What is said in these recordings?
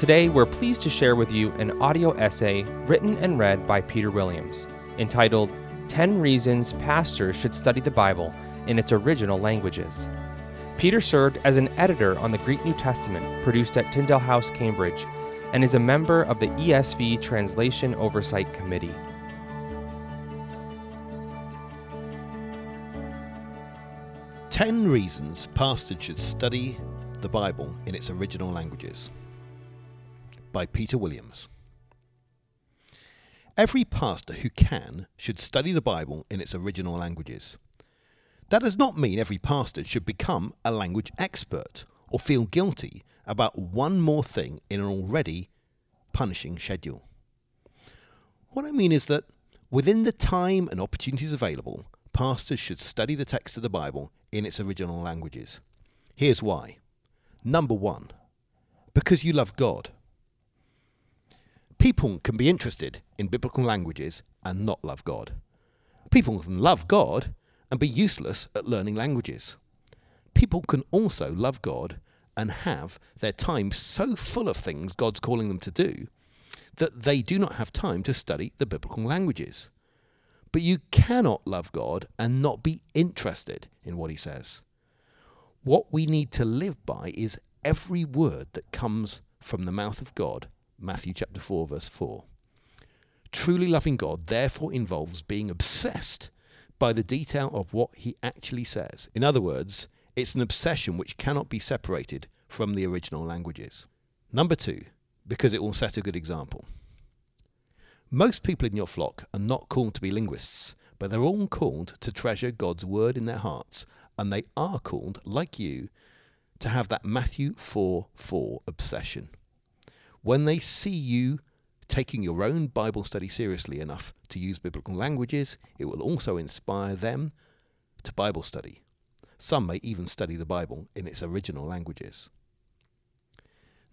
Today, we're pleased to share with you an audio essay written and read by Peter Williams entitled 10 Reasons Pastors Should Study the Bible in its Original Languages. Peter served as an editor on the Greek New Testament produced at Tyndale House, Cambridge, and is a member of the ESV Translation Oversight Committee. Ten reasons pastors should study the Bible in its original languages by Peter Williams. Every pastor who can should study the Bible in its original languages. That does not mean every pastor should become a language expert or feel guilty about one more thing in an already punishing schedule. What I mean is that within the time and opportunities available, pastors should study the text of the Bible in its original languages. Here's why. Number one, because you love God. People can be interested in biblical languages and not love God. People can love God and be useless at learning languages. People can also love God and have their time so full of things God's calling them to do that they do not have time to study the biblical languages. But you cannot love God and not be interested in what He says. What we need to live by is every word that comes from the mouth of God, Matthew chapter 4, verse 4. Truly loving God therefore involves being obsessed by the detail of what He actually says. In other words, it's an obsession which cannot be separated from the original languages. Number two, because it will set a good example. Most people in your flock are not called to be linguists, but they're all called to treasure God's word in their hearts, and they are called, like you, to have that Matthew 4 4 obsession. When they see you taking your own Bible study seriously enough to use biblical languages, it will also inspire them to Bible study. Some may even study the Bible in its original languages.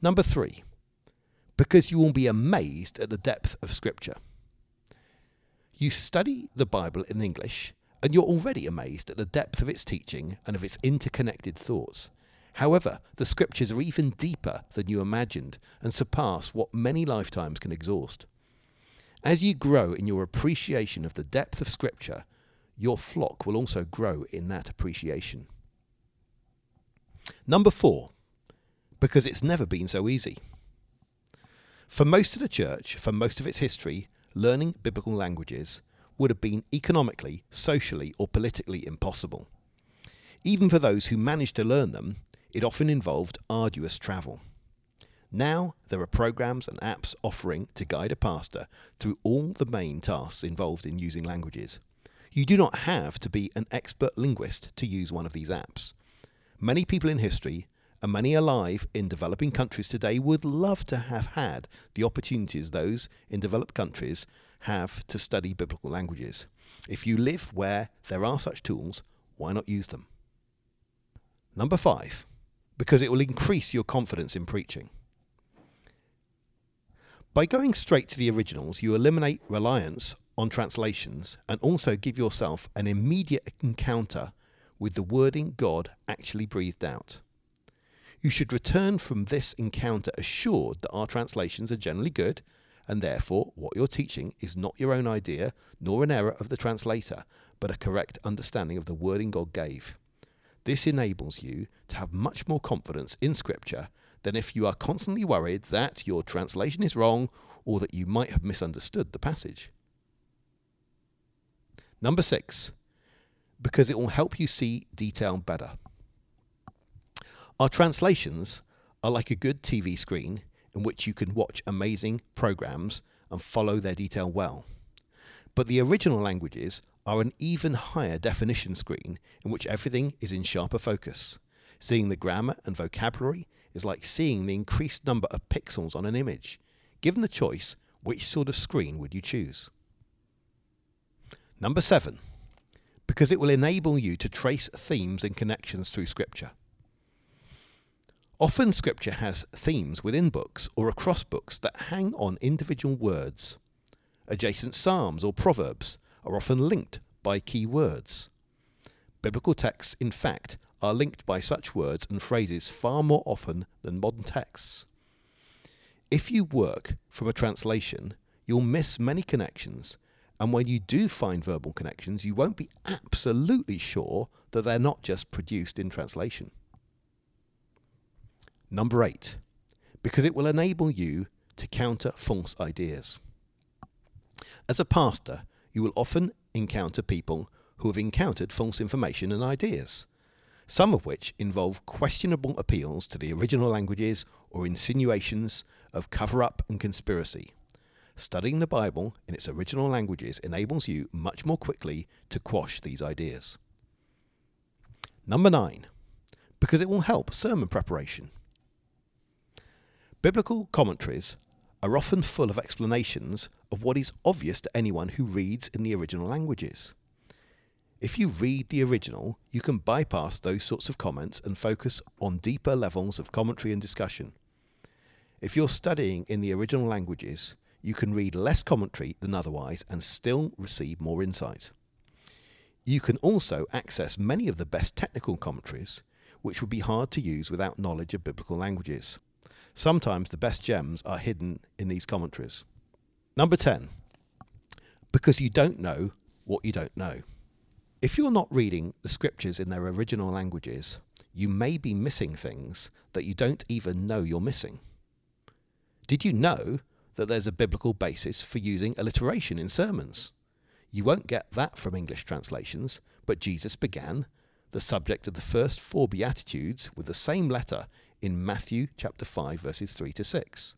Number three, because you will be amazed at the depth of Scripture. You study the Bible in English, and you're already amazed at the depth of its teaching and of its interconnected thoughts. However, the Scriptures are even deeper than you imagined and surpass what many lifetimes can exhaust. As you grow in your appreciation of the depth of Scripture, your flock will also grow in that appreciation. Number four, because it's never been so easy. For most of the church, for most of its history, learning biblical languages would have been economically, socially, or politically impossible. Even for those who managed to learn them, it often involved arduous travel. Now there are programs and apps offering to guide a pastor through all the main tasks involved in using languages. You do not have to be an expert linguist to use one of these apps. Many people in history and many alive in developing countries today would love to have had the opportunities those in developed countries have to study biblical languages. If you live where there are such tools, why not use them? Number five, because it will increase your confidence in preaching. By going straight to the originals, you eliminate reliance on translations and also give yourself an immediate encounter with the wording God actually breathed out. You should return from this encounter assured that our translations are generally good, and therefore what you're teaching is not your own idea nor an error of the translator, but a correct understanding of the wording God gave. This enables you to have much more confidence in Scripture than if you are constantly worried that your translation is wrong or that you might have misunderstood the passage. Number six, because it will help you see detail better. Our translations are like a good TV screen in which you can watch amazing programs and follow their detail well. But the original languages are an even higher definition screen in which everything is in sharper focus. Seeing the grammar and vocabulary is like seeing the increased number of pixels on an image. Given the choice, which sort of screen would you choose? Number seven, because it will enable you to trace themes and connections through Scripture. Often Scripture has themes within books or across books that hang on individual words. Adjacent Psalms or Proverbs are often linked by key words. Biblical texts, in fact, are linked by such words and phrases far more often than modern texts. If you work from a translation, you'll miss many connections, and when you do find verbal connections, you won't be absolutely sure that they're not just produced in translation. Number eight, because it will enable you to counter false ideas. As a pastor, you will often encounter people who have encountered false information and ideas, some of which involve questionable appeals to the original languages or insinuations of cover up and conspiracy. Studying the Bible in its original languages enables you much more quickly to quash these ideas. Number nine, because it will help sermon preparation. Biblical commentaries are often full of explanations of what is obvious to anyone who reads in the original languages. If you read the original, you can bypass those sorts of comments and focus on deeper levels of commentary and discussion. If you're studying in the original languages, you can read less commentary than otherwise and still receive more insight. You can also access many of the best technical commentaries, which would be hard to use without knowledge of biblical languages. Sometimes the best gems are hidden in these commentaries. Number 10. Because you don't know what you don't know. If you're not reading the scriptures in their original languages, you may be missing things that you don't even know you're missing. Did you know that there's a biblical basis for using alliteration in sermons? You won't get that from English translations, but Jesus began the subject of the first four Beatitudes with the same letter in Matthew chapter 5 verses 3 to 6.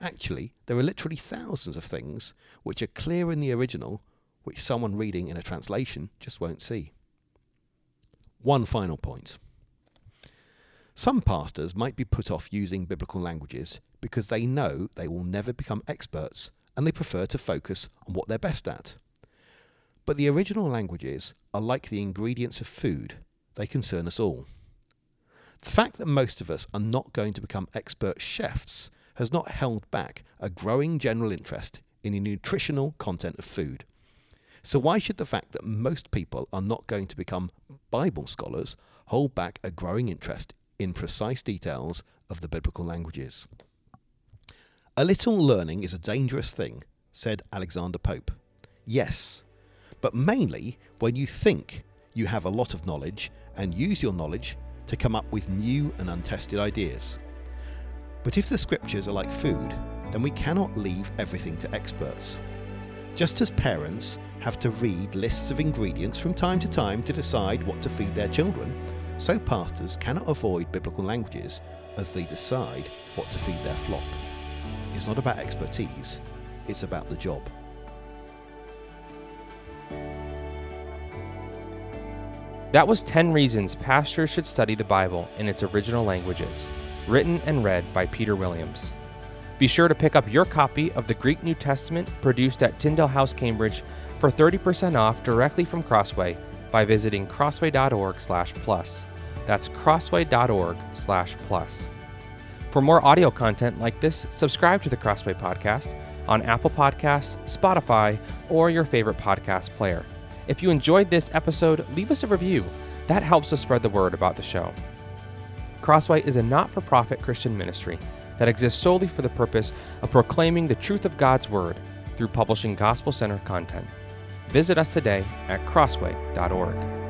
Actually, there are literally thousands of things which are clear in the original which someone reading in a translation just won't see. One final point. Some pastors might be put off using biblical languages because they know they will never become experts and they prefer to focus on what they're best at. But the original languages are like the ingredients of food, they concern us all. The fact that most of us are not going to become expert chefs has not held back a growing general interest in the nutritional content of food. So, why should the fact that most people are not going to become Bible scholars hold back a growing interest in precise details of the biblical languages? A little learning is a dangerous thing, said Alexander Pope. Yes, but mainly when you think you have a lot of knowledge and use your knowledge to come up with new and untested ideas. But if the scriptures are like food, then we cannot leave everything to experts. Just as parents have to read lists of ingredients from time to time to decide what to feed their children, so pastors cannot avoid biblical languages as they decide what to feed their flock. It's not about expertise, it's about the job. That was 10 Reasons Pastors Should Study the Bible in its Original Languages, written and read by Peter Williams. Be sure to pick up your copy of the Greek New Testament produced at Tyndale House, Cambridge for 30% off directly from Crossway by visiting crossway.org/plus. That's crossway.org/plus. For more audio content like this, subscribe to the Crossway podcast on Apple Podcasts, Spotify, or your favorite podcast player. If you enjoyed this episode, leave us a review. That helps us spread the word about the show. Crossway is a not for profit Christian ministry that exists solely for the purpose of proclaiming the truth of God's Word through publishing gospel centered content. Visit us today at crossway.org.